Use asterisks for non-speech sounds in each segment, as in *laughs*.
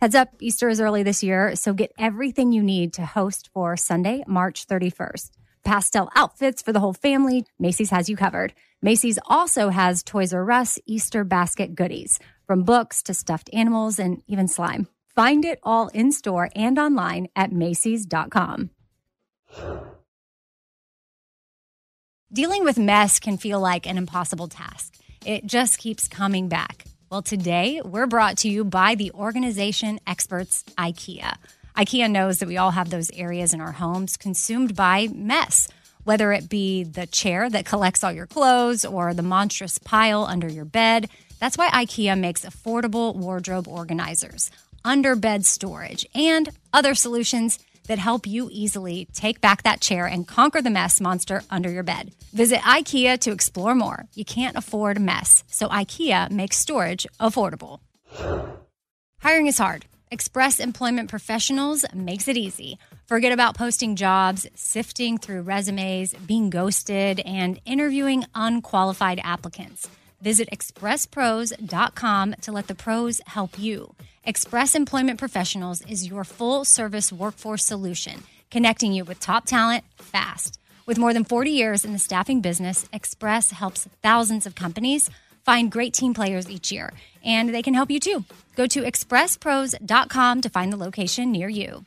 Heads up, Easter is early this year, so get everything you need to host for Sunday, March 31st. Pastel outfits for the whole family. Macy's has you covered. Macy's also has Toys R Us Easter basket goodies, from books to stuffed animals and even slime. Find it all in store and online at Macy's.com. Dealing with mess can feel like an impossible task. It just keeps coming back. Well, today we're brought to you by the organization experts IKEA. IKEA knows that we all have those areas in our homes consumed by mess, whether it be the chair that collects all your clothes or the monstrous pile under your bed. That's why IKEA makes affordable wardrobe organizers, under bed storage, and other solutions that help you easily take back that chair and conquer the mess monster under your bed. Visit IKEA to explore more. You can't afford mess, so IKEA makes storage affordable. Hiring is hard. Express Employment Professionals makes it easy. Forget about posting jobs, sifting through resumes, being ghosted, and interviewing unqualified applicants. Visit expresspros.com to let the pros help you. Express Employment Professionals is your full service workforce solution, connecting you with top talent fast. With more than 40 years in the staffing business, Express helps thousands of companies find great team players each year, and they can help you too. Go to expresspros.com to find the location near you.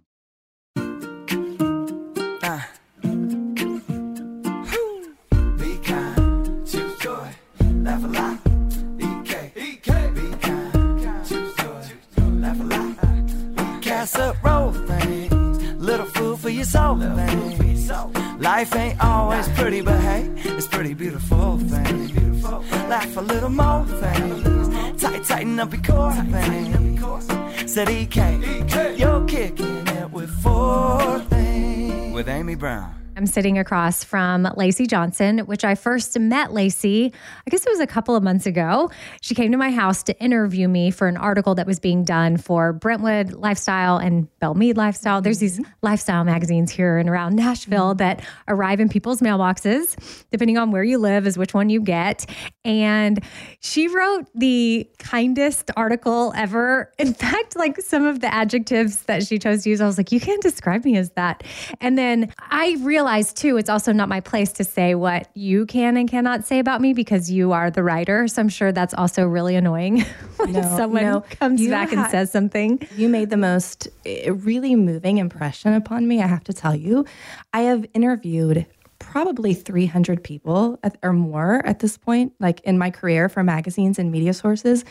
your soul things. Life ain't always pretty, but hey, it's pretty beautiful things. Laugh a little more things, tight, tighten up your core things. Said EK, you're kicking it with four things. With Amy Brown. I'm sitting across from Lacey Johnson, which I first met Lacey, I guess it was a couple of months ago. She came to my house to interview me for an article that was being done for Brentwood Lifestyle and Belle Meade Lifestyle. There's these mm-hmm. lifestyle magazines here and around Nashville mm-hmm. that arrive in people's mailboxes, depending on where you live, is which one you get. And she wrote the kindest article ever. In *laughs* fact, like some of the adjectives that she chose to use, I was like, you can't describe me as that. And then I realized too, it's also not my place to say what you can and cannot say about me because you are the writer. So I'm sure that's also really annoying *laughs* when No, someone no. comes back and says something. You made the most eh, really moving impression upon me, I have to tell you. I have interviewed probably 300 people at, or more at this point, like in my career for magazines and media sources.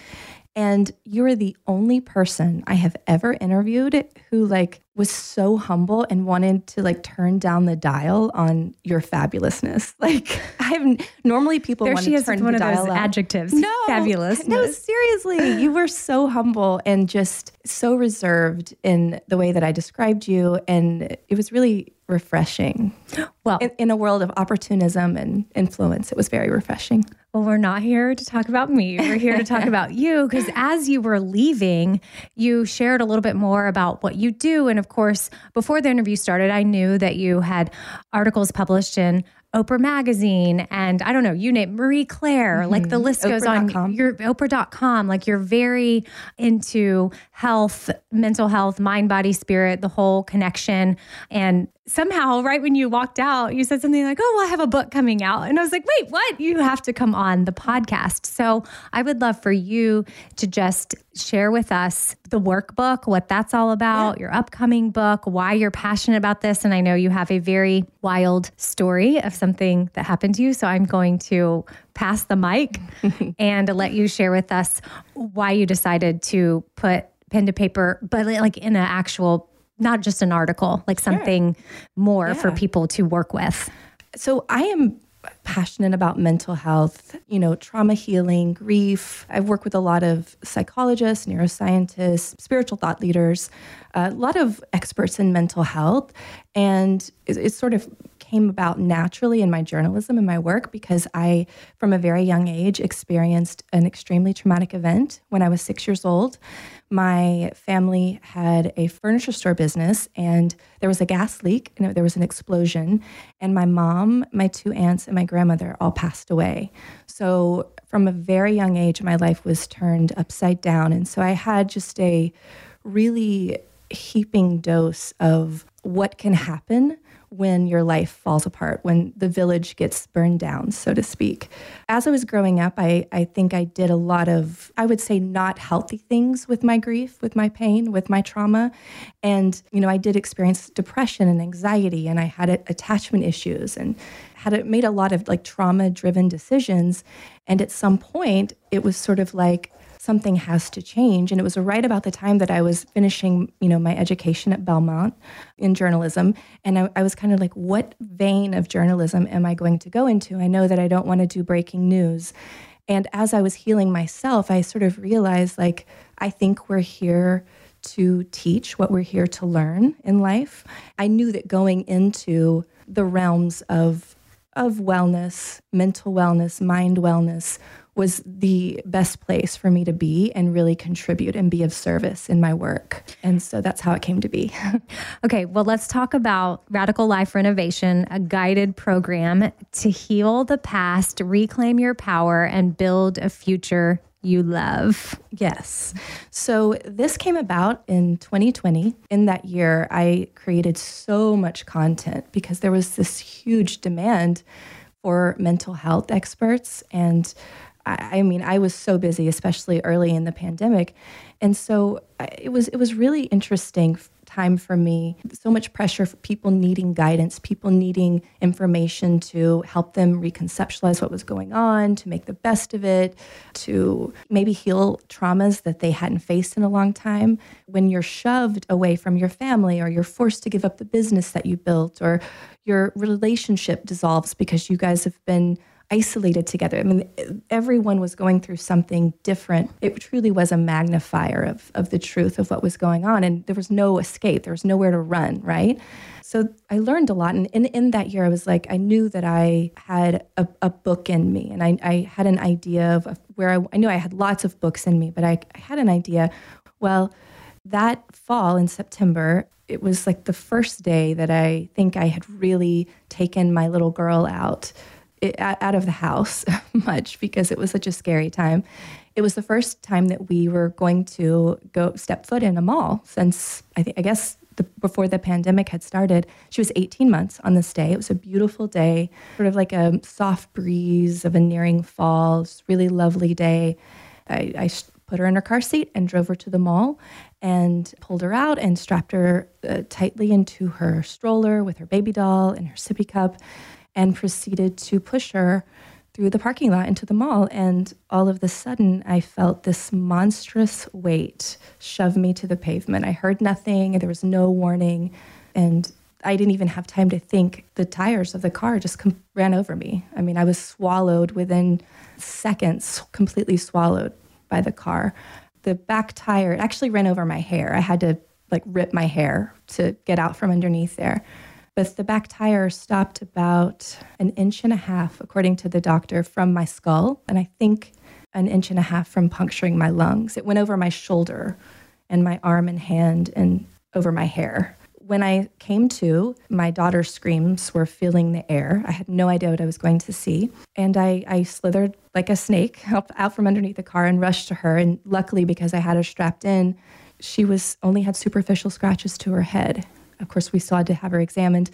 And you are the only person I have ever interviewed who like was so humble and wanted to like turn down the dial on your fabulousness. *laughs* Like I have normally people There want she to is turn one the of those up. adjectives. No, Fabulous. No, seriously, you were so humble and just so reserved in the way that I described you, and it was really refreshing. Well, In, in a world of opportunism and influence, it was very refreshing. Well, we're not here to talk about me. We're here to talk *laughs* about you because as you were leaving, you shared a little bit more about what you do. And of course, before the interview started, I knew that you had articles published in Oprah Magazine and I don't know, you name Marie Claire, like the list goes Oprah.com. on. You're Oprah.com, like you're very into health, mental health, mind, body, spirit, the whole connection. And somehow, right when you walked out, you said something like, Oh, well, I have a book coming out. And I was like, Wait, what? You have to come on the podcast. So I would love for you to just share with us the workbook, what that's all about, your upcoming book, why you're passionate about this. And I know you have a very wild story of something that happened to you. So I'm going to pass the mic *laughs* and let you share with us why you decided to put pen to paper, but like in an actual, not just an article, like something more for people to work with. So I am passionate about mental health, you know, trauma healing, grief. I've worked with a lot of psychologists, neuroscientists, spiritual thought leaders, a lot of experts in mental health. And it's, it sort of came about naturally in my journalism and my work because I, from a very young age, experienced an extremely traumatic event when I was six years old. My family had a furniture store business and there was a gas leak and there was an explosion. And my mom, my two aunts, and my grandmother all passed away. So, from a very young age, my life was turned upside down. And so I had just a really heaping dose of what can happen when your life falls apart, when the village gets burned down, so to speak. As I was growing up, I, I think I did a lot of, I would say, not healthy things with my grief, with my pain, with my trauma. And, you know, I did experience depression and anxiety, and I had attachment issues and had made a lot of like trauma driven decisions. And at some point, it was sort of like, something has to change. And it was right about the time that I was finishing, you know, my education at Belmont in journalism. And I, I was kind of like, what vein of journalism am I going to go into? I know that I don't want to do breaking news. And as I was healing myself, I sort of realized like, I think we're here to teach what we're here to learn in life. I knew that going into the realms of of wellness, mental wellness, mind wellness was the best place for me to be and really contribute and be of service in my work. And so that's how it came to be. *laughs* okay, well, let's talk about Radical Life Renovation, a guided program to heal the past, reclaim your power, and build a future you love. Yes. So this came about in 2020. In that year, I created so much content because there was this huge demand for mental health experts and I, I mean, I was so busy, especially early in the pandemic, and so it was it was really interesting time for me. So much pressure for people needing guidance, people needing information to help them reconceptualize what was going on, to make the best of it, to maybe heal traumas that they hadn't faced in a long time. When you're shoved away from your family or you're forced to give up the business that you built or your relationship dissolves because you guys have been isolated together. I mean, everyone was going through something different. It truly was a magnifier of, of the truth of what was going on. And there was no escape, there was nowhere to run, right? So I learned a lot. And in, in that year, I was like, I knew that I had a, a book in me. And I, I had an idea of, where I, I knew I had lots of books in me, but I, I had an idea. Well, that fall in September, it was like the first day that I think I had really taken my little girl out out of the house *laughs* much because it was such a scary time. It was the first time that we were going to go step foot in a mall since I think I guess the, before the pandemic had started. She was 18 months on this day. It was a beautiful day, sort of like a soft breeze of a nearing fall. Really lovely day. I, I put her in her car seat and drove her to the mall and pulled her out and strapped her uh, tightly into her stroller with her baby doll and her sippy cup and proceeded to push her through the parking lot into the mall. And all of a sudden, I felt this monstrous weight shove me to the pavement. I heard nothing, there was no warning. And I didn't even have time to think. The tires of the car just com- ran over me. I mean, I was swallowed within seconds, completely swallowed by the car. The back tire actually ran over my hair. I had to like rip my hair to get out from underneath there. But the back tire stopped about an inch and a half, according to the doctor, from my skull. And I think an inch and a half from puncturing my lungs. It went over my shoulder and my arm and hand and over my hair. When I came to, my daughter's screams were filling the air. I had no idea what I was going to see. And I, I slithered like a snake *laughs* out from underneath the car and rushed to her. And luckily, because I had her strapped in, she was only had superficial scratches to her head of course, we still had to have her examined.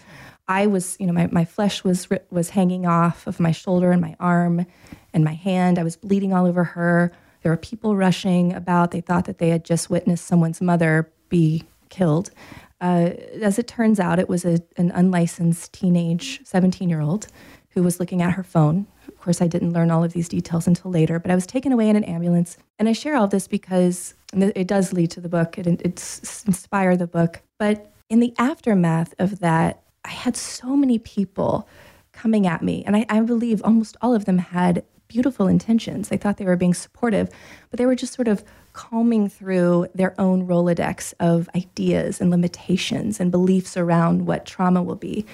I was, you know, my, my flesh was was hanging off of my shoulder and my arm and my hand. I was bleeding all over her. There were people rushing about. They thought that they had just witnessed someone's mother be killed. Uh, as it turns out, it was a, an unlicensed teenage 17 year old who was looking at her phone. Of course, I didn't learn all of these details until later, but I was taken away in an ambulance. And I share all this because it does lead to the book, it, it's inspired the book. But in the aftermath of that, I had so many people coming at me. And I, I believe almost all of them had beautiful intentions. They thought they were being supportive, but they were just sort of combing through their own Rolodex of ideas and limitations and beliefs around what trauma will be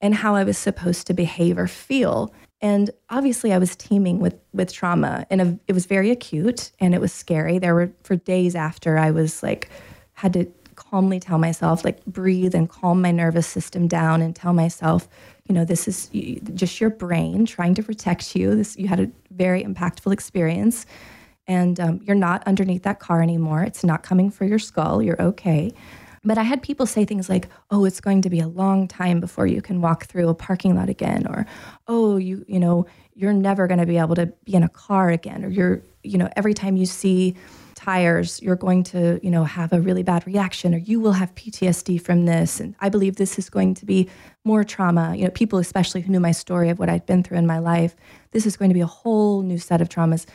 and how I was supposed to behave or feel. And obviously, I was teeming with with trauma, and it was very acute and it was scary. There were for days after I was like had to calmly tell myself like breathe and calm my nervous system down and tell myself you know this is just your brain trying to protect you. This you had a very impactful experience. And um, you're not underneath that car anymore. It's not coming for your skull. You're okay. But i had people say things like oh it's going to be a long time before you can walk through a parking lot again or oh you you know you're never going to be able to be in a car again or you're you know every time you see tires, you're going to, you know, have a really bad reaction or you will have PTSD from this. And I believe this is going to be more trauma. You know, people especially who knew my story of what I'd been through in my life, this is going to be a whole new set of traumas.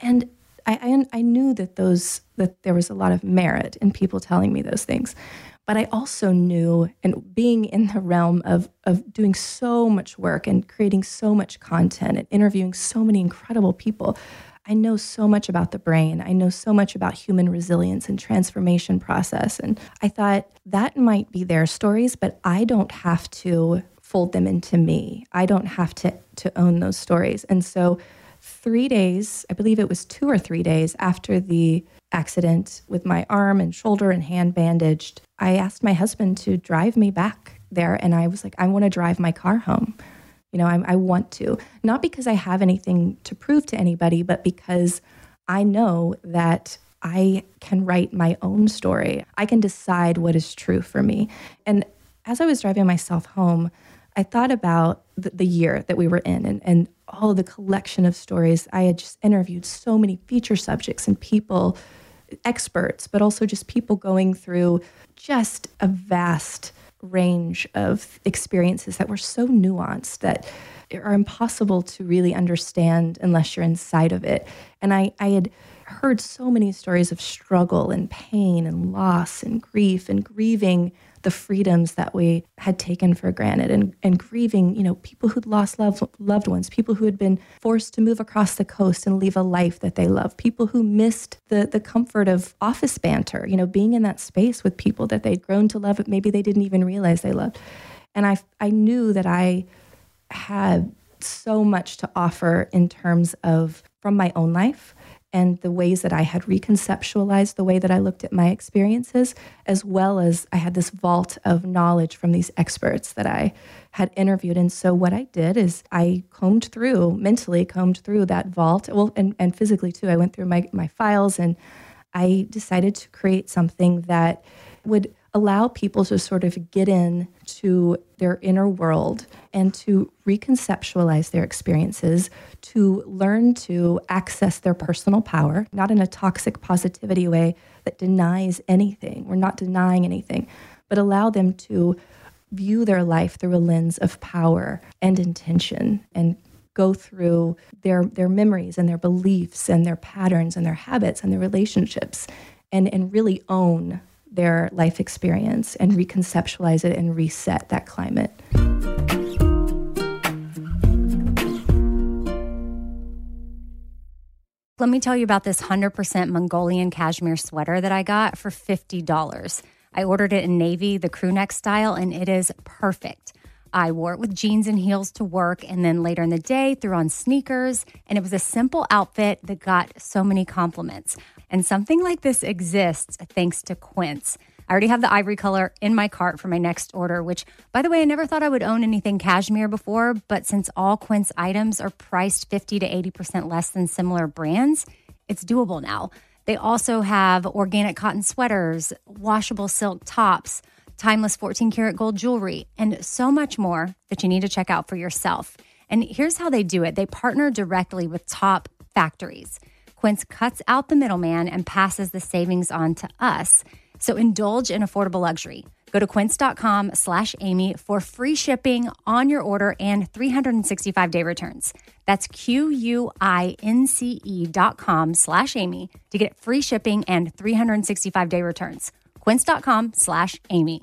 And I, I, I knew that those that there was a lot of merit in people telling me those things. But I also knew, and being in the realm of, of doing so much work and creating so much content and interviewing so many incredible people, I know so much about the brain. I know so much about human resilience and transformation process. And I thought that might be their stories, but I don't have to fold them into me. I don't have to, to own those stories. And so, three days, I believe it was two or three days after the accident with my arm and shoulder and hand bandaged, I asked my husband to drive me back there. And I was like, I want to drive my car home. You know, I, I want to, not because I have anything to prove to anybody, but because I know that I can write my own story. I can decide what is true for me. And as I was driving myself home, I thought about the, the, year that we were in and, and all the collection of stories. I had just interviewed so many feature subjects and people, experts, but also just people going through just a vast range of experiences that were so nuanced that are impossible to really understand unless you're inside of it. And I, I had heard so many stories of struggle and pain and loss and grief and grieving the freedoms that we had taken for granted and, and grieving, you know, people who'd lost love, loved ones, people who had been forced to move across the coast and leave a life that they love, people who missed the, the comfort of office banter, you know, being in that space with people that they'd grown to love, but maybe they didn't even realize they loved. And I, I knew that I had so much to offer in terms of from my own life and the ways that I had reconceptualized the way that I looked at my experiences, as well as I had this vault of knowledge from these experts that I had interviewed. And so what I did is I combed through, mentally combed through that vault, well, and, and physically too. I went through my, my files and I decided to create something that would allow people to sort of get in to their inner world and to reconceptualize their experiences, to learn to access their personal power, not in a toxic positivity way that denies anything. We're not denying anything, but allow them to view their life through a lens of power and intention and go through their their memories and their beliefs and their patterns and their habits and their relationships and and really own their life experience and reconceptualize it and reset that climate. Let me tell you about this 100% Mongolian cashmere sweater that I got for $50. I ordered it in navy, the crew neck style, and it is perfect. I wore it with jeans and heels to work, and then later in the day, threw on sneakers. And it was a simple outfit that got so many compliments. And something like this exists thanks to Quince. I already have the ivory color in my cart for my next order, which, by the way, I never thought I would own anything cashmere before. But since all Quince items are priced 50 to 80% less than similar brands, it's doable now. They also have organic cotton sweaters, washable silk tops timeless 14 karat gold jewelry, and so much more that you need to check out for yourself. And here's how they do it they partner directly with top factories. Quince cuts out the middleman and passes the savings on to us. So indulge in affordable luxury. Go to quince.com slash Amy for free shipping on your order and 365 day returns. That's Q-U-I-N-C-E dot com slash Amy to get free shipping and 365 day returns. Quince.com slash Amy.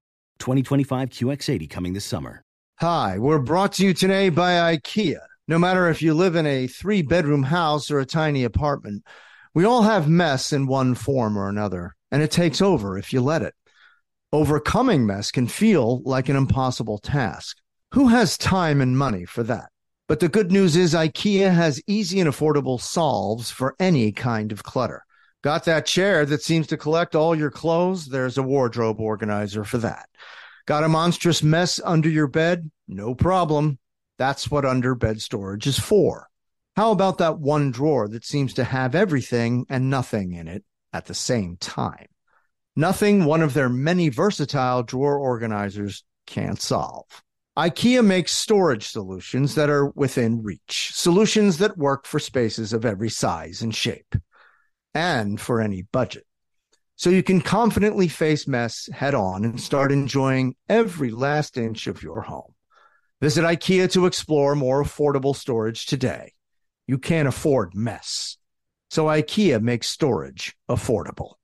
2025 QX80 coming this summer. Hi, we're brought to you today by IKEA. No matter if you live in a three bedroom house or a tiny apartment, we all have mess in one form or another, and it takes over if you let it. Overcoming mess can feel like an impossible task. Who has time and money for that? But the good news is IKEA has easy and affordable solves for any kind of clutter. Got that chair that seems to collect all your clothes? There's a wardrobe organizer for that. Got a monstrous mess under your bed? No problem. That's what under bed storage is for. How about that one drawer that seems to have everything and nothing in it at the same time? Nothing one of their many versatile drawer organizers can't solve. IKEA makes storage solutions that are within reach, solutions that work for spaces of every size and shape, and for any budget. So you can confidently face mess head on and start enjoying every last inch of your home. Visit IKEA to explore more affordable storage today. You can't afford mess. So IKEA makes storage affordable.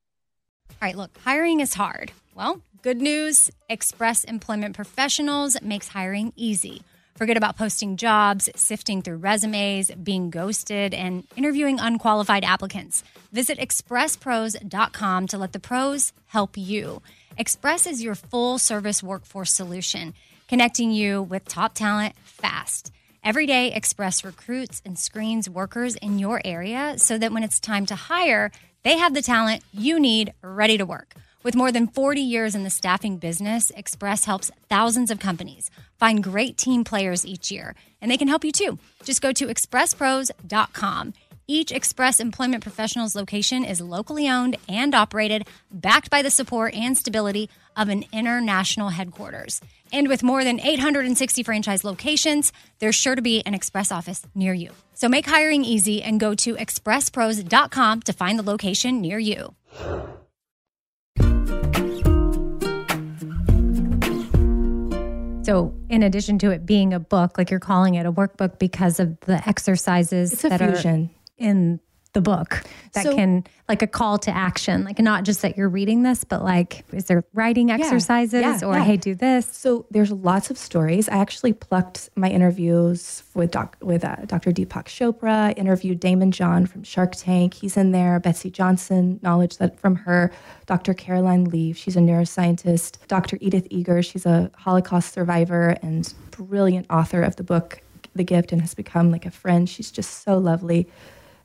All right, look, hiring is hard. Well, good news Express Employment Professionals makes hiring easy. Forget about posting jobs, sifting through resumes, being ghosted, and interviewing unqualified applicants. Visit expresspros.com to let the pros help you. Express is your full service workforce solution, connecting you with top talent fast. Every day, Express recruits and screens workers in your area so that when it's time to hire, they have the talent you need ready to work. With more than 40 years in the staffing business, Express helps thousands of companies find great team players each year, and they can help you too. Just go to expresspros.com. Each Express Employment Professionals location is locally owned and operated, backed by the support and stability of an international headquarters. And with more than 860 franchise locations, there's sure to be an Express office near you. So make hiring easy and go to expresspros.com to find the location near you. So, in addition to it being a book, like you're calling it a workbook because of the exercises that fusion. are in the book that So- can, like a call to action, like not just that you're reading this, but like, is there writing exercises yeah, or yeah. hey, do this? So there's lots of stories. I actually plucked my interviews with doc, with uh, Dr. Deepak Chopra. Interviewed Daymond John from Shark Tank. He's in there. Betsey Johnson, knowledge that from her. Dr. Caroline Leaf. She's a neuroscientist. Dr. Edith Eger. She's a Holocaust survivor and brilliant author of the book The Gift, and has become like a friend. She's just so lovely.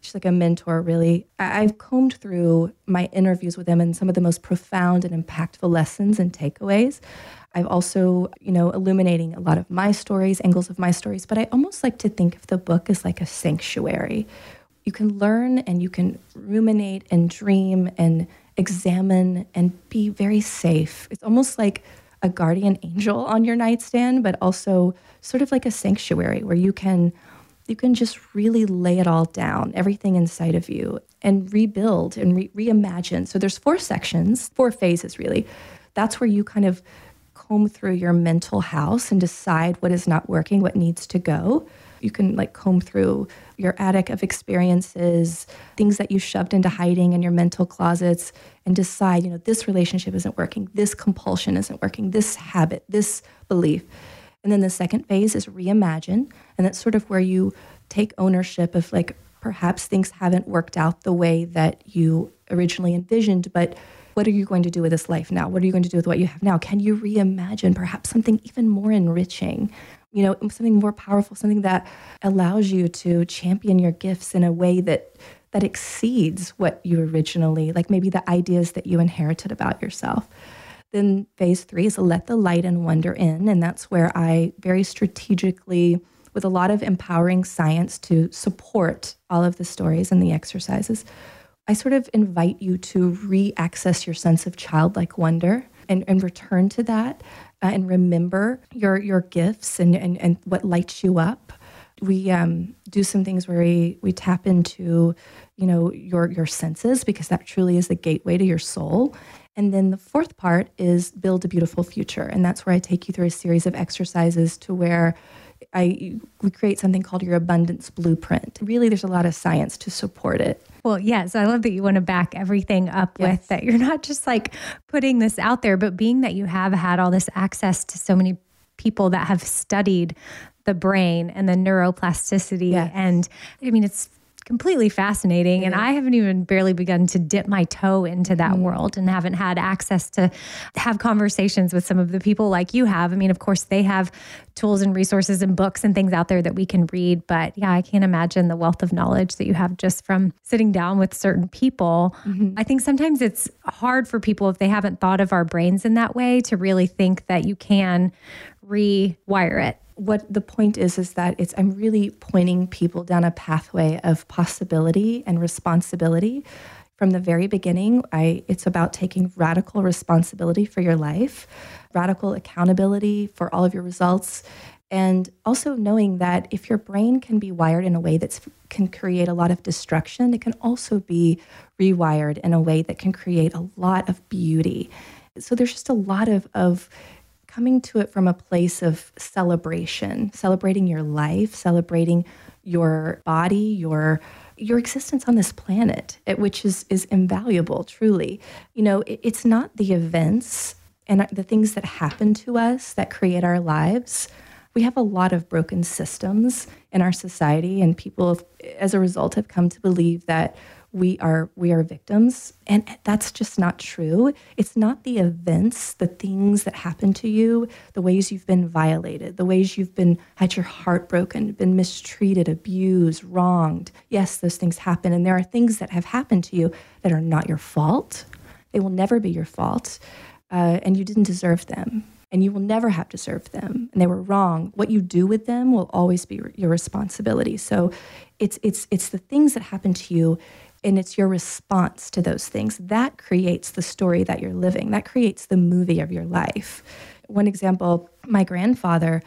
She's like a mentor, really. I've combed through my interviews with him and some of the most profound and impactful lessons and takeaways. I've also, you know, illuminating a lot of my stories, angles of my stories, but I almost like to think of the book as like a sanctuary. You can learn and you can ruminate and dream and examine and be very safe. It's almost like a guardian angel on your nightstand, but also sort of like a sanctuary where you can you can just really lay it all down, everything inside of you, and rebuild and re- reimagine. So there's four sections, four phases really. That's where you kind of comb through your mental house and decide what is not working, what needs to go. You can like comb through your attic of experiences, things that you shoved into hiding in your mental closets, and decide, you know, this relationship isn't working, this compulsion isn't working, this habit, this belief. And then the second phase is reimagine. And that's sort of where you take ownership of like perhaps things haven't worked out the way that you originally envisioned, but what are you going to do with this life now? What are you going to do with what you have now? Can you reimagine perhaps something even more enriching, you know, something more powerful, something that allows you to champion your gifts in a way that that exceeds what you originally like maybe the ideas that you inherited about yourself. Then phase 3 is let the light and wonder in and that's where I very strategically with a lot of empowering science to support all of the stories and the exercises. I sort of invite you to re access your sense of childlike wonder and, and return to that uh, and remember your, your gifts and, and, and what lights you up. We um, do some things where we, we tap into, you know, your, your senses because that truly is the gateway to your soul. And then the fourth part is build a beautiful future. And that's where I take you through a series of exercises to where I we create something called your abundance blueprint. Really, there's a lot of science to support it. Well, yes, I love that you want to back everything up yes. with that. You're not just like putting this out there, but being that you have had all this access to so many people that have studied the brain and the neuroplasticity. Yes. And I mean, it's completely fascinating. Yeah. And I haven't even barely begun to dip my toe into that mm. world and haven't had access to have conversations with some of the people like you have. I mean, of course, they have tools and resources and books and things out there that we can read. But yeah, I can't imagine the wealth of knowledge that you have just from sitting down with certain people. Mm-hmm. I think sometimes it's hard for people if they haven't thought of our brains in that way to really think that you can rewire it what the point is is that it's i'm really pointing people down a pathway of possibility and responsibility. From the very beginning i it's about taking radical responsibility for your life radical accountability for all of your results and also knowing that if your brain can be wired in a way that can create a lot of destruction it can also be rewired in a way that can create a lot of beauty. So there's just a lot of of coming to it from a place of celebration, celebrating your life, celebrating your body, your your existence on this planet, which is is invaluable, truly. You know, it, it's not the events and the things that happen to us that create our lives. We have a lot of broken systems in our society, and people, as a result, have come to believe that we are we are victims. And that's just not true. It's not the events the things that happen to you the ways you've been violated the ways you've been had your heart broken been mistreated abused wronged. Yes those things happen and there are things that have happened to you that are not your fault. They will never be your fault uh, and you didn't deserve them and you will never have deserved them and they were wrong. What you do with them will always be your responsibility. So it's it's it's the things that happen to you and it's your response to those things. That creates the story that you're living. That creates the movie of your life. One example my grandfather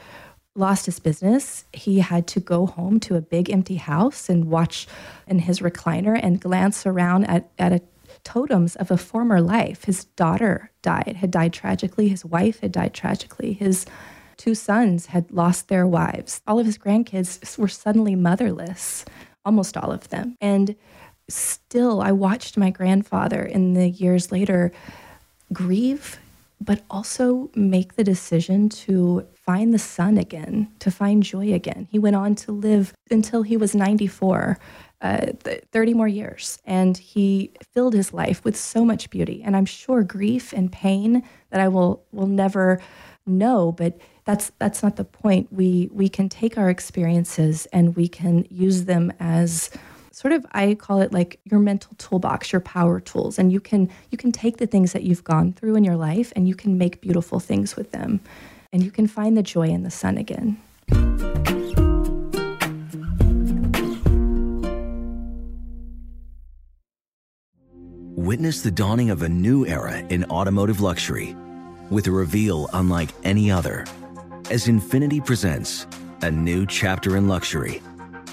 lost his business. He had to go home to a big empty house and watch in his recliner and glance around at, at a totems of a former life. His daughter died had died tragically. His wife had died tragically. His two sons had lost their wives. All of his grandkids were suddenly motherless almost all of them. And still, I watched my grandfather in the years later grieve, but also make the decision to find the sun again, to find joy again. He went on to live until he was 94. Uh, 30 more years. And he filled his life with so much beauty. And I'm sure grief and pain that I will will never know, but that's that's not the point. We we can take our experiences and we can use them as sort of I call it like your mental toolbox, your power tools. And you can you can take the things that you've gone through in your life and you can make beautiful things with them. And you can find the joy in the sun again. Witness the dawning of a new era in automotive luxury with a reveal unlike any other as Infiniti presents a new chapter in luxury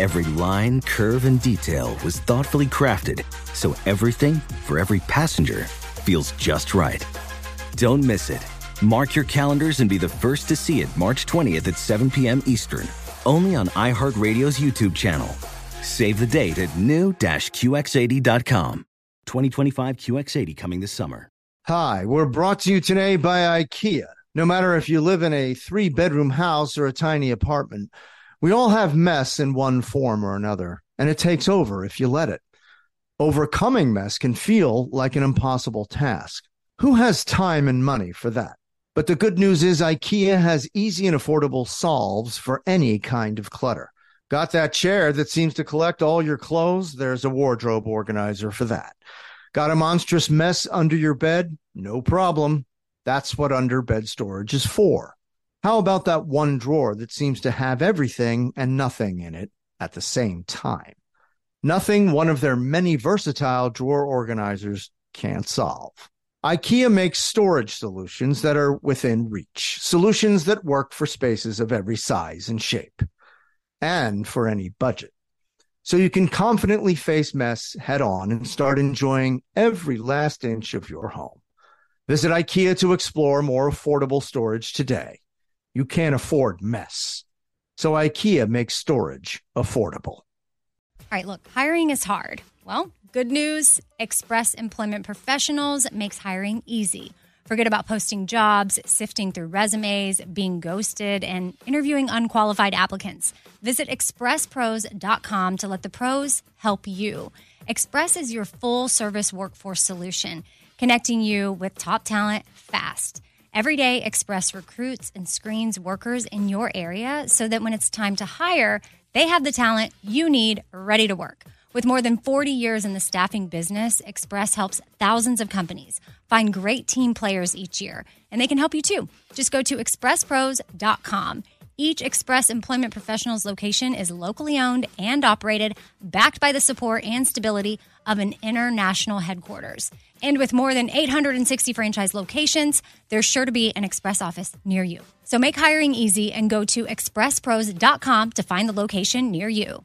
Every line, curve, and detail was thoughtfully crafted so everything for every passenger feels just right. Don't miss it. Mark your calendars and be the first to see it March 20th at 7 p.m. Eastern, only on iHeartRadio's YouTube channel. Save the date at new-QX80.com. 2025 QX80 coming this summer. Hi, we're brought to you today by IKEA. No matter if you live in a three bedroom house or a tiny apartment, we all have mess in one form or another, and it takes over if you let it. Overcoming mess can feel like an impossible task. Who has time and money for that? But the good news is IKEA has easy and affordable solves for any kind of clutter. Got that chair that seems to collect all your clothes? There's a wardrobe organizer for that. Got a monstrous mess under your bed? No problem. That's what under bed storage is for. How about that one drawer that seems to have everything and nothing in it at the same time? Nothing one of their many versatile drawer organizers can't solve. IKEA makes storage solutions that are within reach, solutions that work for spaces of every size and shape, and for any budget. So you can confidently face mess head on and start enjoying every last inch of your home. Visit IKEA to explore more affordable storage today. You can't afford mess. So IKEA makes storage affordable. All right, look, hiring is hard. Well, good news Express Employment Professionals makes hiring easy. Forget about posting jobs, sifting through resumes, being ghosted, and interviewing unqualified applicants. Visit expresspros.com to let the pros help you. Express is your full service workforce solution, connecting you with top talent fast. Every day, Express recruits and screens workers in your area so that when it's time to hire, they have the talent you need ready to work. With more than 40 years in the staffing business, Express helps thousands of companies find great team players each year, and they can help you too. Just go to expresspros.com. Each Express Employment Professionals location is locally owned and operated, backed by the support and stability of an international headquarters. And with more than 860 franchise locations, there's sure to be an Express office near you. So make hiring easy and go to expresspros.com to find the location near you.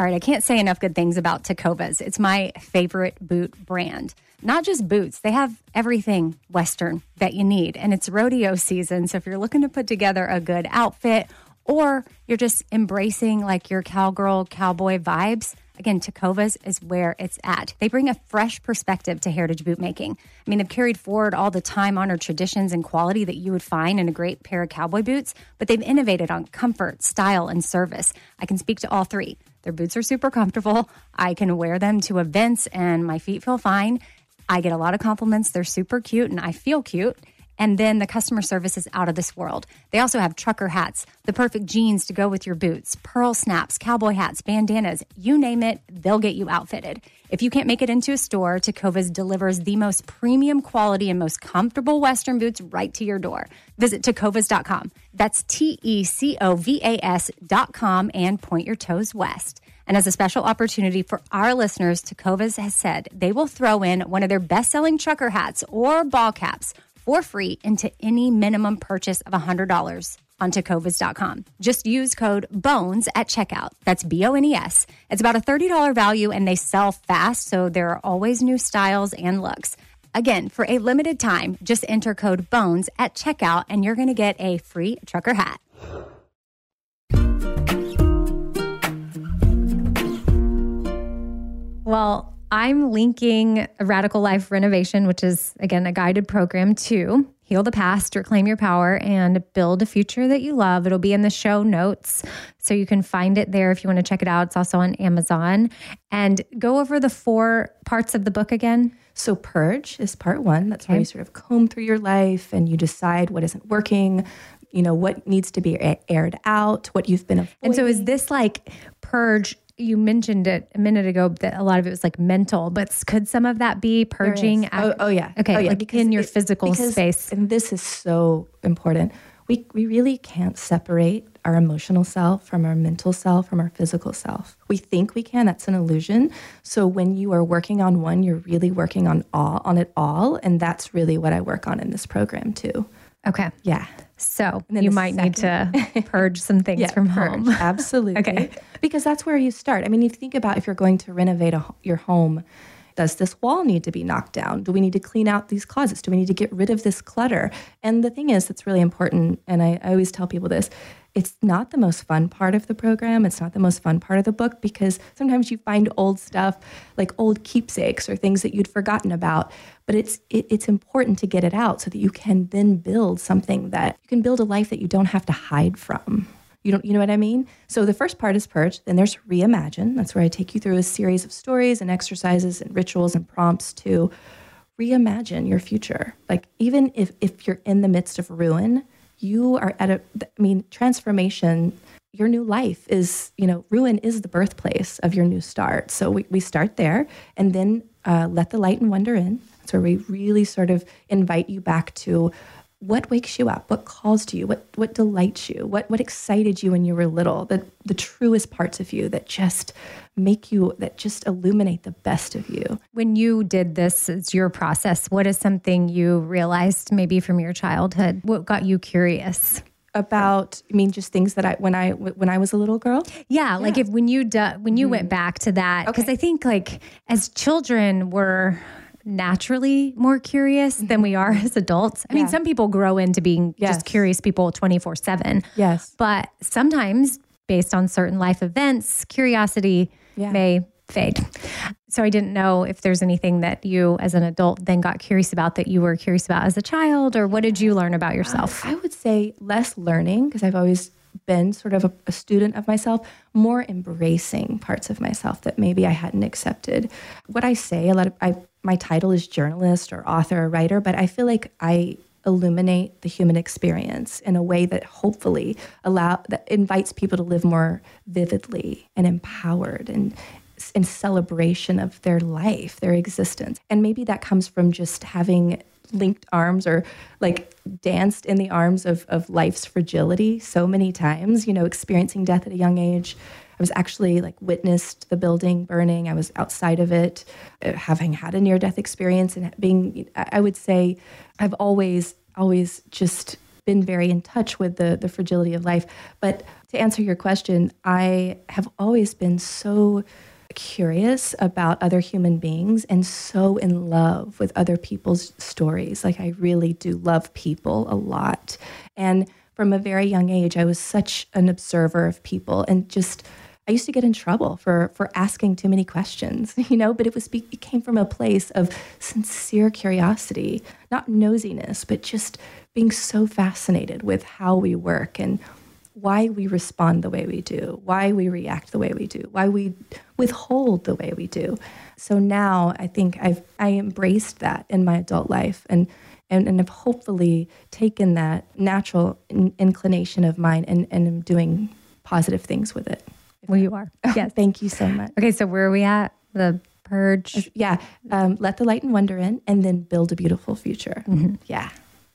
All right, I can't say enough good things about Tecovas. It's my favorite boot brand. Not just boots, they have everything Western that you need. And it's rodeo season. So if you're looking to put together a good outfit or you're just embracing like your cowgirl, cowboy vibes, again, Tecovas is where it's at. They bring a fresh perspective to heritage boot making. I mean, they've carried forward all the time honored traditions and quality that you would find in a great pair of cowboy boots, but they've innovated on comfort, style, and service. I can speak to all three. Their boots are super comfortable. I can wear them to events and my feet feel fine. I get a lot of compliments. They're super cute and I feel cute. And then the customer service is out of this world. They also have trucker hats, the perfect jeans to go with your boots, pearl snaps, cowboy hats, bandanas, you name it, they'll get you outfitted. If you can't make it into a store, Tecovas delivers the most premium quality and most comfortable Western boots right to your door. Visit tecovas.com. That's T E C O V A S.com and point your toes west. And as a special opportunity for our listeners, Tecovas has said they will throw in one of their best selling trucker hats or ball caps for free into any minimum purchase of $100 on tecovas.com. Just use code BONES at checkout. That's B O N E S. It's about a $30 value and they sell fast, so there are always new styles and looks. Again, for a limited time, just enter code BONES at checkout and you're going to get a free trucker hat. Well, I'm linking Radical Life Renovation, which is, again, a guided program to heal the past, reclaim your power, and build a future that you love. It'll be in the show notes. So you can find it there if you want to check it out. It's also on Amazon. And go over the four parts of the book again. So, purge is part one. That's where you sort of comb through your life and you decide what isn't working, you know, what needs to be aired out, what you've been avoiding. And so, is this like purge? You mentioned it a minute ago that a lot of it was like mental, but could some of that be purging? Oh, oh, yeah. Okay, Oh, yeah, like in your it- physical because- space. And this is so important. We, we really can't separate our emotional self from our mental self from our physical self. We think we can. That's an illusion. So when you are working on one, you're really working on all on it all, and that's really what I work on in this program too. Okay. Yeah. So you might need to *laughs* purge some things from purge. home. Absolutely. *laughs* Okay. Because that's where you start. I mean, if you think about if you're going to renovate a, your home, does this wall need to be knocked down? Do we need to clean out these closets? Do we need to get rid of this clutter? And the thing is, that's really important. And I, I always tell people this it's not the most fun part of the program. It's not the most fun part of the book because sometimes you find old stuff like old keepsakes or things that you'd forgotten about. But it's it, it's important to get it out so that you can then build something that you can build a life that you don't have to hide from. You don't, you know what I mean? So the first part is purge. Then there's reimagine. That's where I take you through a series of stories and exercises and rituals and prompts to reimagine your future. Like even if if you're in the midst of ruin, you are at a. I mean, transformation. Your new life is, you know, ruin is the birthplace of your new start. So we, we start there and then uh, let the light and wonder in. That's where we really sort of invite you back to what wakes you up? What calls to you? What what delights you? What what excited you when you were little? The the truest parts of you that just make you that just illuminate the best of you. When you did this as your process, what is something you realized maybe from your childhood? What got you curious? about i mean just things that i when i when i was a little girl? Yeah, like if when you do, when you went mm-hmm. back to that, because Okay. I think like as children we're naturally more curious than we are mm-hmm. as adults. I mean, some people grow into being Yes. just curious people twenty four seven. yes But sometimes, based on certain life events, curiosity Yeah. may fade. So I didn't know if there's anything that you, as an adult, then got curious about that you were curious about as a child, or what did you learn about yourself? I would say less learning because I've always been sort of a, a student of myself, more embracing parts of myself that maybe I hadn't accepted. What I say, a lot of I my title is journalist or author or writer, but I feel like I illuminate the human experience in a way that hopefully allow that invites people to live more vividly and empowered and in celebration of their life, their existence. And maybe that comes from just having linked arms or like danced in the arms of, of life's fragility so many times, you know, experiencing death at a young age. I was actually like witnessed the building burning. I was outside of it, uh, having had a near death experience and being, I I would say, I've always, always just been very in touch with the the fragility of life. But to answer your question, I have always been so curious about other human beings and so in love with other people's stories. Like I really do love people a lot. And from a very young age, I was such an observer of people and just I used to get in trouble for for asking too many questions, *laughs* you know, but it was it came from a place of sincere curiosity, not nosiness, but just being so fascinated with how we work and why we respond the way we do, why we react the way we do, why we withhold the way we do. So now I think I've I embraced that in my adult life and and, and have hopefully taken that natural in, inclination of mine and, and am doing positive things with it. Well, you are. *laughs* Yes. Thank you so much. Okay, so where are we at? The purge. Yeah, um, let the light and wonder in, and then build a beautiful future. Yeah,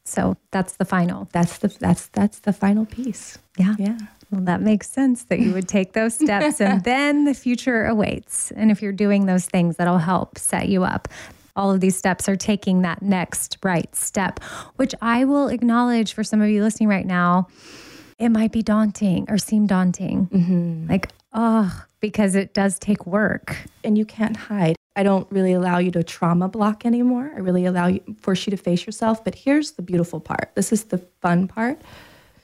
So that's the final. that's the that's that's the final piece. Yeah. Yeah. Well, that makes sense that you would take those steps and *laughs* then the future awaits. And if you're doing those things, that'll help set you up. All of these steps are taking that next right step, which I will acknowledge for some of you listening right now. It might be daunting or seem daunting. Mm-hmm. Like, oh, because it does take work. and you can't hide. I don't really allow you to trauma block anymore. I really allow you force you to face yourself. But here's the beautiful part. This is the fun part.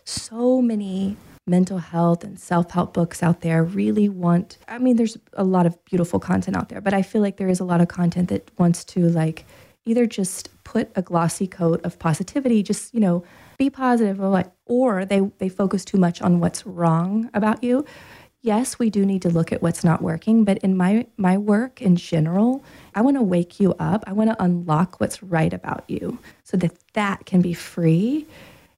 So many mental health and self-help books out there really want I mean there's a lot of beautiful content out there, but I feel like there is a lot of content that wants to like either just put a glossy coat of positivity, just, you know, be positive or what or they they focus too much on what's wrong about you yes we do need to look at what's not working but in my my work in general i want to wake you up. I want to unlock what's right about you so that that can be free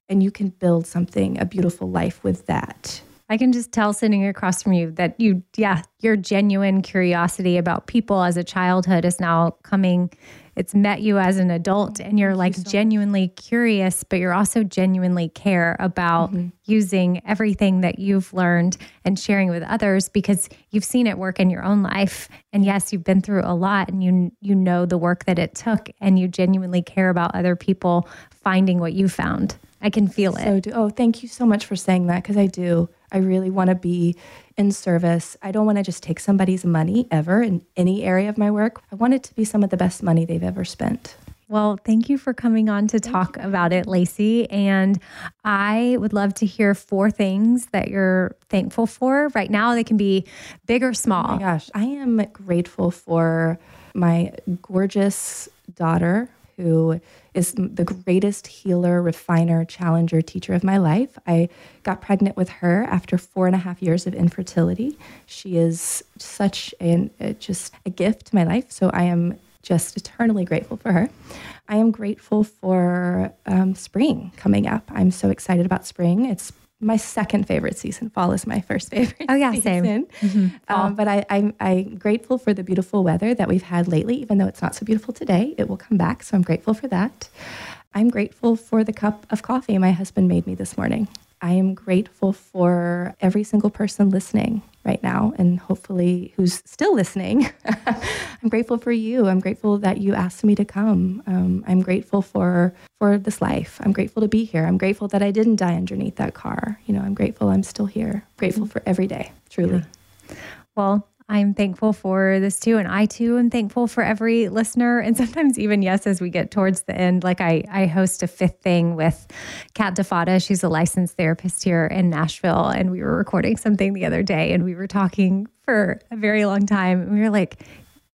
and you can build something a beautiful life with that I can just tell sitting across from you that you, yeah, your genuine curiosity about people as a childhood is now coming. It's met you as an adult, mm, and you're like genuinely curious, but you're also genuinely care about mm-hmm. using everything that you've learned and sharing with others because you've seen it work in your own life. And yes, you've been through a lot, and you you know the work that it took, and you genuinely care about other people finding what you found. I can feel it. so do oh thank you so much for saying that because i do I really want to be in service. I don't want to just take somebody's money ever in any area of my work. I want it to be some of the best money they've ever spent. Well, thank you for coming on to talk about it, Lacey. And I would love to hear four things that you're thankful for right now. They can be big or small. Oh my gosh, I am grateful for my gorgeous daughter who is the greatest healer, refiner, challenger, teacher of my life. I got pregnant with her after four and a half years of infertility. She is such an just a gift to my life. So I am just eternally grateful for her. I am grateful for um, spring coming up. I'm so excited about spring. It's my second favorite season. Fall is my first favorite. Oh yeah, season. same. Mm-hmm. Um, but I, I'm, I'm grateful for the beautiful weather that we've had lately, even though it's not so beautiful today. It will come back, so I'm grateful for that. I'm grateful for the cup of coffee my husband made me this morning. I am grateful for every single person listening right now and hopefully who's still listening. *laughs* I'm grateful for you. I'm grateful that you asked me to come. Um, I'm grateful for for this life. I'm grateful to be here. I'm grateful that I didn't die underneath that car. You know, I'm grateful I'm still here. Grateful for every day, truly. Yeah. Well, I'm thankful for this too. And I too am thankful for every listener. And *laughs* sometimes even, yes, as we get towards the end, like I, I host a fifth thing with Kat DeFada. She's a licensed therapist here in Nashville. And we were recording something the other day and we were talking for a very long time. And we were like,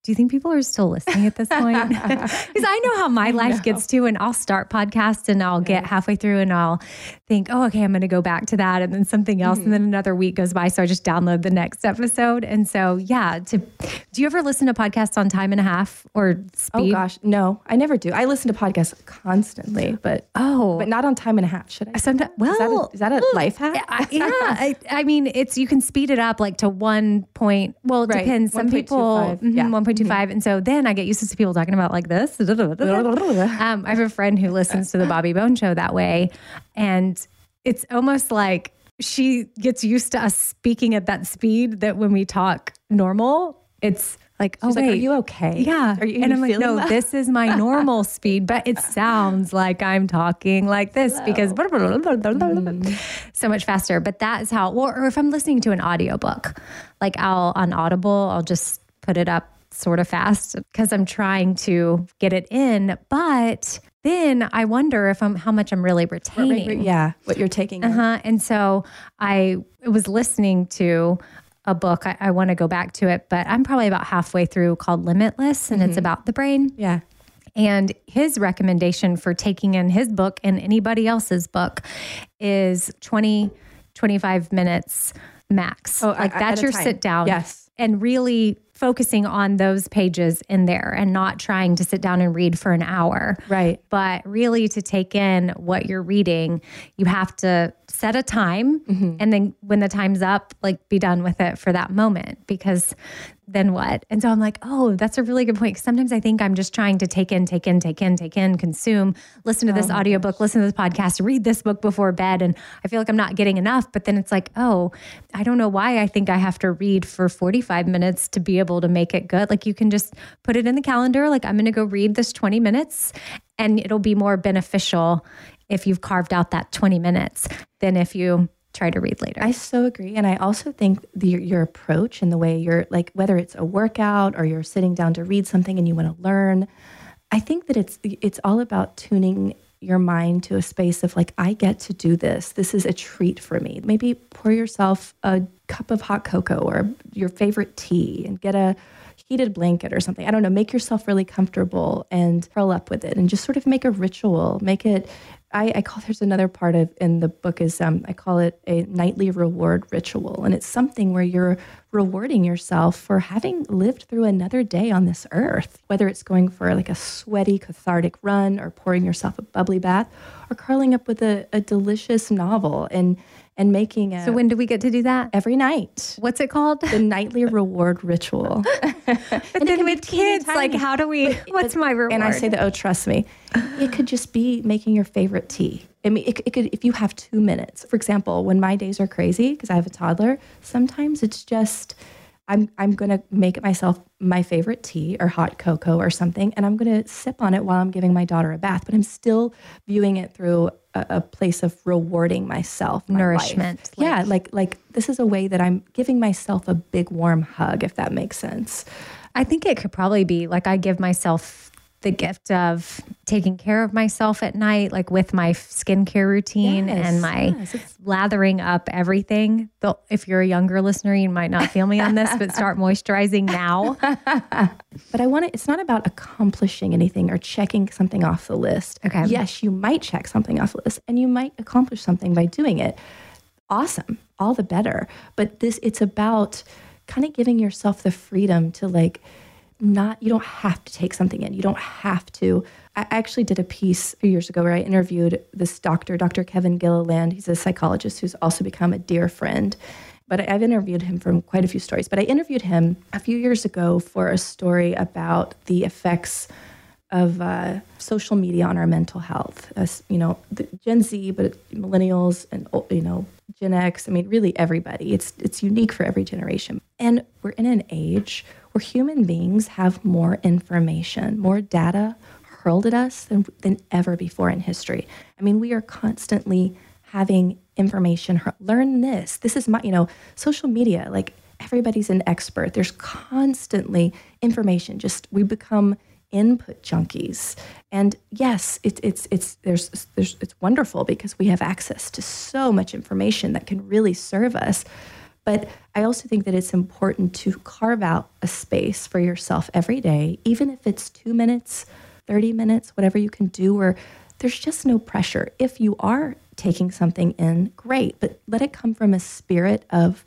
do you think people are still listening at this point? *laughs* Because I know how my life gets to, and I'll start podcasts and I'll get halfway through and I'll think, oh, okay, I'm going to go back to that, and then something else, mm-hmm. and then another week goes by, so I just download the next episode. And so, yeah, to do you ever listen to podcasts on time and a half or speed? Oh gosh, no, I never do. I listen to podcasts constantly, but oh, but not on time and a half. Should I? Sometimes, well, is that a, is that a life hack? I, yeah, I, I, mean, it's you can speed it up like to one point. Well, it right. depends. Some 1. people, mm-hmm, yeah, one five, and so then I get used to people talking about like this. *laughs* um, I have a friend who listens to the Bobby Bones Show that way, and it's almost like she gets used to us speaking at that speed that when we talk normal, it's like, oh, She's wait, are you okay? Yeah. Are you, and I'm like, no, that? this is my normal speed, but it sounds like I'm talking like this Hello. because mm. so much faster. But that is how, or if I'm listening to an audiobook, like I'll on Audible, I'll just put it up sort of fast because I'm trying to get it in. But then I wonder if I'm how much I'm really retaining. Yeah, what you're taking. Uh huh. And so I was listening to a book. I, I want to go back to it, but I'm probably about halfway through called Limitless, and mm-hmm. it's about the brain. Yeah. And his recommendation for taking in his book and anybody else's book is 20, 25 minutes max. Oh, like that's your sit down. Yes. And really focusing on those pages in there and not trying to sit down and read for an hour. Right. But really to take in what you're reading, you have to set a time mm-hmm. and then when the time's up, like be done with it for that moment because then what? And so I'm like, oh, that's a really good point. Cause sometimes I think I'm just trying to take in, take in, take in, take in, consume, listen to oh this oh audiobook, gosh. listen to this podcast, read this book before bed. And I feel like I'm not getting enough. But then it's like, oh, I don't know why I think I have to read for 45 minutes to be able to make it good. Like you can just put it in the calendar. Like I'm going to go read this 20 minutes and it'll be more beneficial if you've carved out that 20 minutes than if you try to read later. I so agree. And I also think the, your approach and the way you're like, whether it's a workout or you're sitting down to read something and you want to learn, I think that it's it's all about tuning your mind to a space of like, I get to do this. This is a treat for me. Maybe pour yourself a cup of hot cocoa or your favorite tea and get a heated blanket or something. I don't know, make yourself really comfortable and curl up with it and just sort of make a ritual. Make it I, I, call there's another part of in the book is um, I call it a nightly reward ritual, and it's something where you're rewarding yourself for having lived through another day on this earth. Whether it's going for like a sweaty cathartic run, or pouring yourself a bubbly bath, or curling up with a, a delicious novel and and making it. So when do we get to do that? Every night. What's it called? The nightly reward ritual. *laughs* but then with kids, like how do we? But, *laughs* what's my reward? And I say that. Oh, trust me, it could just be making your favorite tea. I mean, it, it could if you have two minutes. For example, when my days are crazy because I have a toddler, sometimes it's just I'm I'm gonna make myself my favorite tea or hot cocoa or something, and I'm gonna sip on it while I'm giving my daughter a bath. But I'm still viewing it through a, a place of rewarding myself, my. Nourishment, like- yeah, like like this is a way that I'm giving myself a big warm hug, if that makes sense. I think it could probably be like I give myself the gift of taking care of myself at night, like with my skincare routine Yes, and my yes, lathering up everything. Though if you're a younger listener, you might not feel me on this, but start moisturizing now. *laughs* But I want to, it's not about accomplishing anything or checking something off the list. Okay. Yes, you might check something off the list and you might accomplish something by doing it. Awesome. All the better. But this, it's about kind of giving yourself the freedom to like, not, you don't have to take something in. You don't have to. I actually did a piece a few years ago where I interviewed this doctor, Dr. Kevin Gilliland. He's a psychologist who's also become a dear friend but I've interviewed him from quite a few stories. But I interviewed him a few years ago for a story about the effects of uh, social media on our mental health. As you know, Gen Z, but millennials and you know Gen X. I mean, really everybody. It's it's unique for every generation. And we're in an age where human beings have more information, more data hurled at us than, than ever before in history. I mean, we are constantly having information learn this. This is my you know social media like everybody's an expert. There's constantly information. Just we become input junkies. And yes it, it's it's there's there's it's wonderful because we have access to so much information that can really serve us but I also think that it's important to carve out a space for yourself every day, even if it's two minutes, 30 minutes, whatever you can do, where there's just no pressure. If you are taking something in, great, but let it come from a spirit of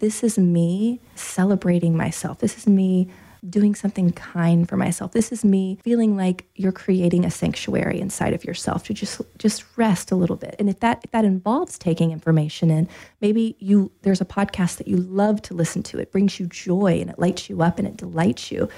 this is me celebrating myself. This is me doing something kind for myself. This is me feeling like you're creating a sanctuary inside of yourself to just just rest a little bit. And if that if that involves taking information in, maybe you there's a podcast that you love to listen to. It brings you joy and it lights you up and it delights you.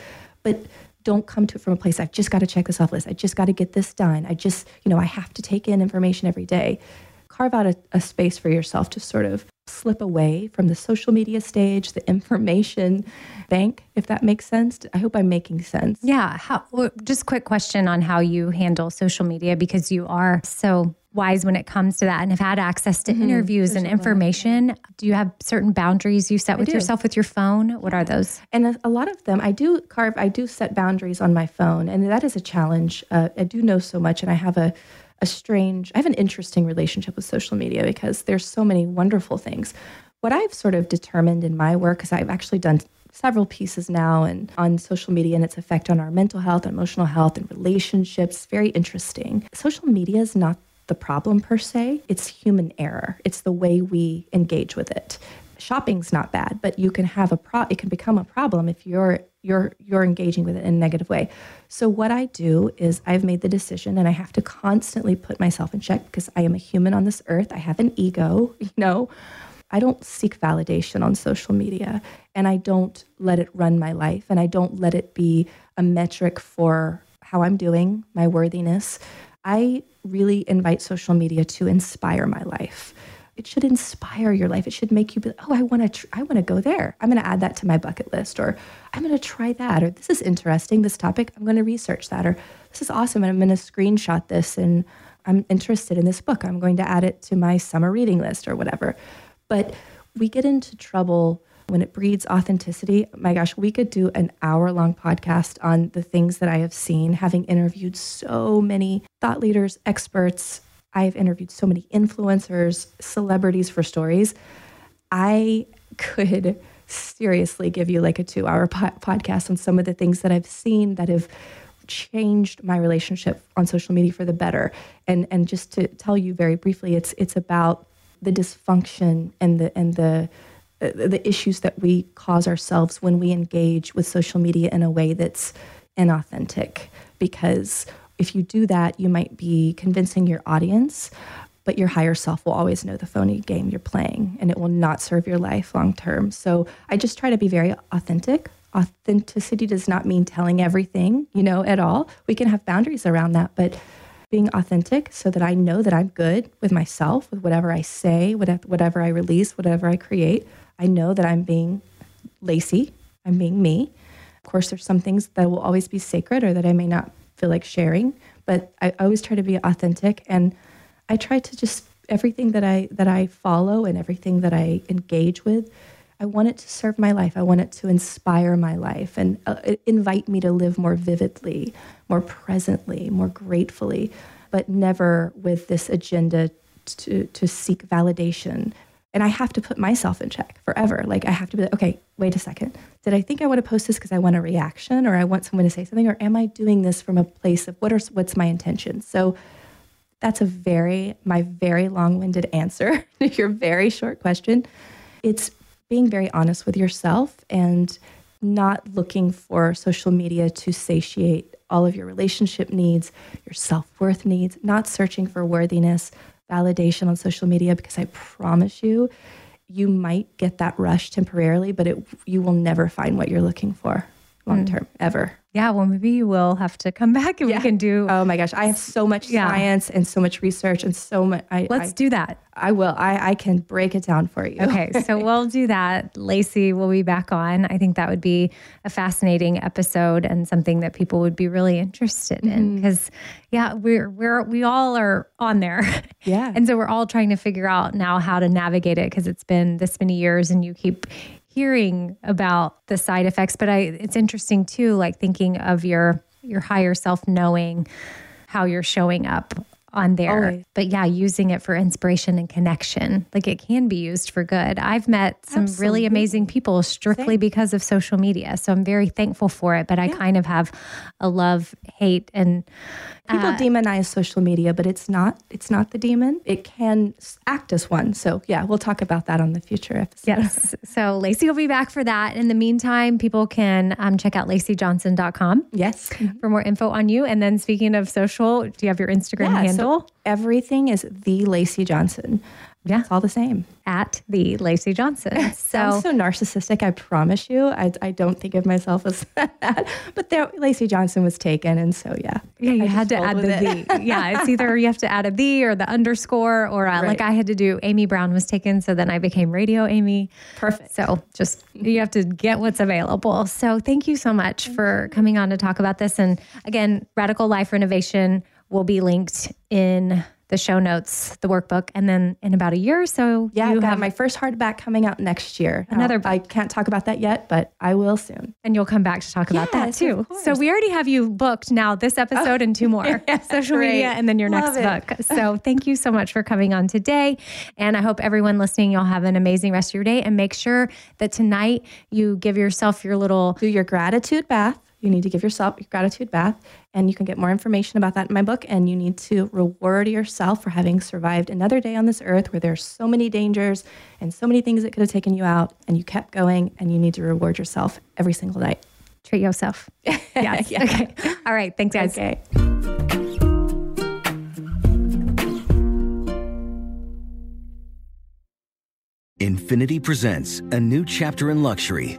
But don't come to it from a place I've just got to check this off list. I just got to get this done. I just, you know, I have to take in information every day. Carve out a, a space for yourself to sort of slip away from the social media stage, the information bank, if that makes sense. I hope I'm making sense. Yeah. How, just quick question on how you handle social media because you are so wise when it comes to that and have had access to interviews and information. Do you have certain boundaries you set with yourself with your phone? What are those? And a, a lot of them, I do carve, I do set boundaries on my phone, and that is a challenge. Uh, I do know so much, and I have a, a strange, I have an interesting relationship with social media because there's so many wonderful things. What I've sort of determined in my work, because I've actually done several pieces now and on social media and its effect on our mental health, emotional health, and relationships, very interesting. Social media is not the problem per se, it's human error. It's the way we engage with it. Shopping's not bad, but you can have a pro it can become a problem if you're you're you're engaging with it in a negative way. So what I do is I've made the decision and I have to constantly put myself in check because I am a human on this earth. I have an ego, *laughs* you know. I don't seek validation on social media and I don't let it run my life and I don't let it be a metric for how I'm doing, my worthiness. I really invite social media to inspire my life. It should inspire your life. It should make you be, oh, I want to, tr- I want to go there. I'm going to add that to my bucket list, or I'm going to try that, or this is interesting. This topic, I'm going to research that, or this is awesome, and I'm going to screenshot this, and I'm interested in this book. I'm going to add it to my summer reading list, or whatever. But we get into trouble when it breeds authenticity. My gosh, we could do an hour long podcast on the things that I have seen, having interviewed so many thought leaders, experts. I've interviewed so many influencers, celebrities for stories. I could seriously give you like a two hour po- podcast on some of the things that I've seen that have changed my relationship on social media for the better. And and just to tell you very briefly, it's it's about the dysfunction and the and the uh, the issues that we cause ourselves when we engage with social media in a way that's inauthentic. Because if you do that, you might be convincing your audience, but your higher self will always know the phony game you're playing and it will not serve your life long term. So I just try to be very authentic. Authenticity does not mean telling everything, you know, at all. We can have boundaries around that, but being authentic so that I know that I'm good with myself, with whatever I say, whatever, I release, whatever I create. I know that I'm being Lacey, I'm being me. Of course, there's some things that will always be sacred or that I may not feel like sharing, but I always try to be authentic and I try to just everything that I that I follow and everything that I engage with, I want it to serve my life. I want it to inspire my life and uh, invite me to live more vividly, more presently, more gratefully, but never with this agenda to to seek validation. And I have to put myself in check forever. Like I have to be like, okay, wait a second. Did I think I want to post this because I want a reaction or I want someone to say something, or am I doing this from a place of what are what's my intention? So that's a very, my very long winded answer *laughs* to your very short question. It's being very honest with yourself and not looking for social media to satiate all of your relationship needs, your self worth needs, not searching for worthiness, validation on social media, because I promise you, you might get that rush temporarily, but it, you will never find what you're looking for long term, mm. ever. Yeah, well, maybe you will have to come *laughs* back and yeah. we can do. Oh my gosh, I have so much yeah. science and so much research and so much. I, Let's I, do that. I will. I, I can break it down for you. Okay, so *laughs* we'll do that. Lacey will be back on. I think that would be a fascinating episode and something that people would be really interested in because, mm-hmm. yeah, we're we're we all are on there. Yeah, *laughs* and so we're all trying to figure out now how to navigate it because it's been this many years and you keep hearing about the side effects, but I it's interesting too, like thinking of your your higher self knowing how you're showing up on there. Always. But yeah, using it for inspiration and connection. Like it can be used for good. I've met some Absolutely. really amazing people strictly Same. because of social media. So I'm very thankful for it. But I kind of have a love, hate, and people uh, demonize social media, but it's not it's not the demon. It can act as one. So yeah, we'll talk about that on the future episode. Yes. *laughs* So Lacey will be back for that. In the meantime, people can um, check out laceyjohnson.com. Yes. For more info on you. And then speaking of social, do you have your Instagram yeah, handle? So everything is the Lacey Johnson. Yeah. It's all the same. At the Lacey Johnson. *laughs* So I'm so narcissistic, I promise you. I, I don't think of myself as *laughs* that. But there Lacey Johnson was taken and so yeah. Yeah, you I had to add the the. *laughs* yeah, it's either you have to add a the or the underscore or uh, right. like I had to do Amy Brown was taken, so then I became Radio Amy. Perfect. So just you have to get what's available. So thank you so much for coming on to talk about this. And again, Radical Life Renovation will be linked in the show notes, the workbook, and then in about a year or so, yeah, you have my first hardback coming out next year. Oh. Another, I can't talk about that yet, but I will soon. And you'll come back to talk about yes, that too. So we already have you booked now. This episode oh, and two more, *laughs* yeah, social great. media, and then your Love next it. book. So thank you so much for coming on today, and I hope everyone listening, you'll have an amazing rest of your day, and make sure that tonight you give yourself your little do your gratitude bath you need to give yourself your gratitude bath, and you can get more information about that in my book. And you need to reward yourself for having survived another day on this earth where there's so many dangers and so many things that could have taken you out, and you kept going. And you need to reward yourself every single night. Treat yourself. *laughs* Yes. yeah. Okay. All right. Thanks, guys. Okay. Infiniti presents a new chapter in luxury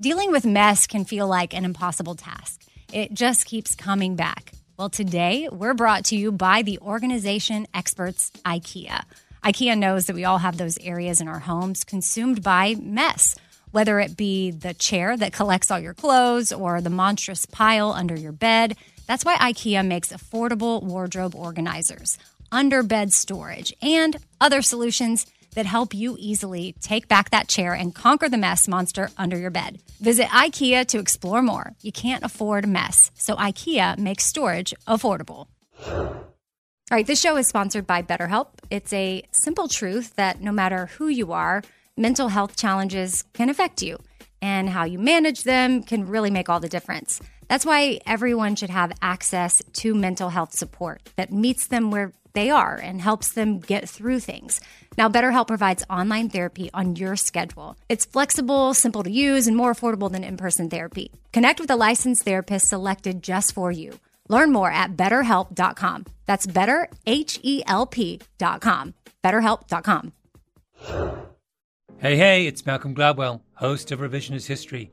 Dealing with mess can feel like an impossible task. It just keeps coming back. Well, today we're brought to you by the organization experts IKEA. IKEA knows that we all have those areas in our homes consumed by mess, whether it be the chair that collects all your clothes or the monstrous pile under your bed. That's why IKEA makes affordable wardrobe organizers, under bed storage, and other solutions that help you easily take back that chair and conquer the mess monster under your bed. Visit IKEA to explore more. You can't afford mess, so IKEA makes storage affordable. All right, this show is sponsored by BetterHelp. It's a simple truth that no matter who you are, mental health challenges can affect you, and how you manage them can really make all the difference. That's why everyone should have access to mental health support that meets them where they are and helps them get through things. Now, BetterHelp provides online therapy on your schedule. It's flexible, simple to use, and more affordable than in person therapy. Connect with a licensed therapist selected just for you. Learn more at betterhelp.com. That's better, H E L P.com. BetterHelp.com. Hey, hey, it's Malcolm Gladwell, host of Revisionist History.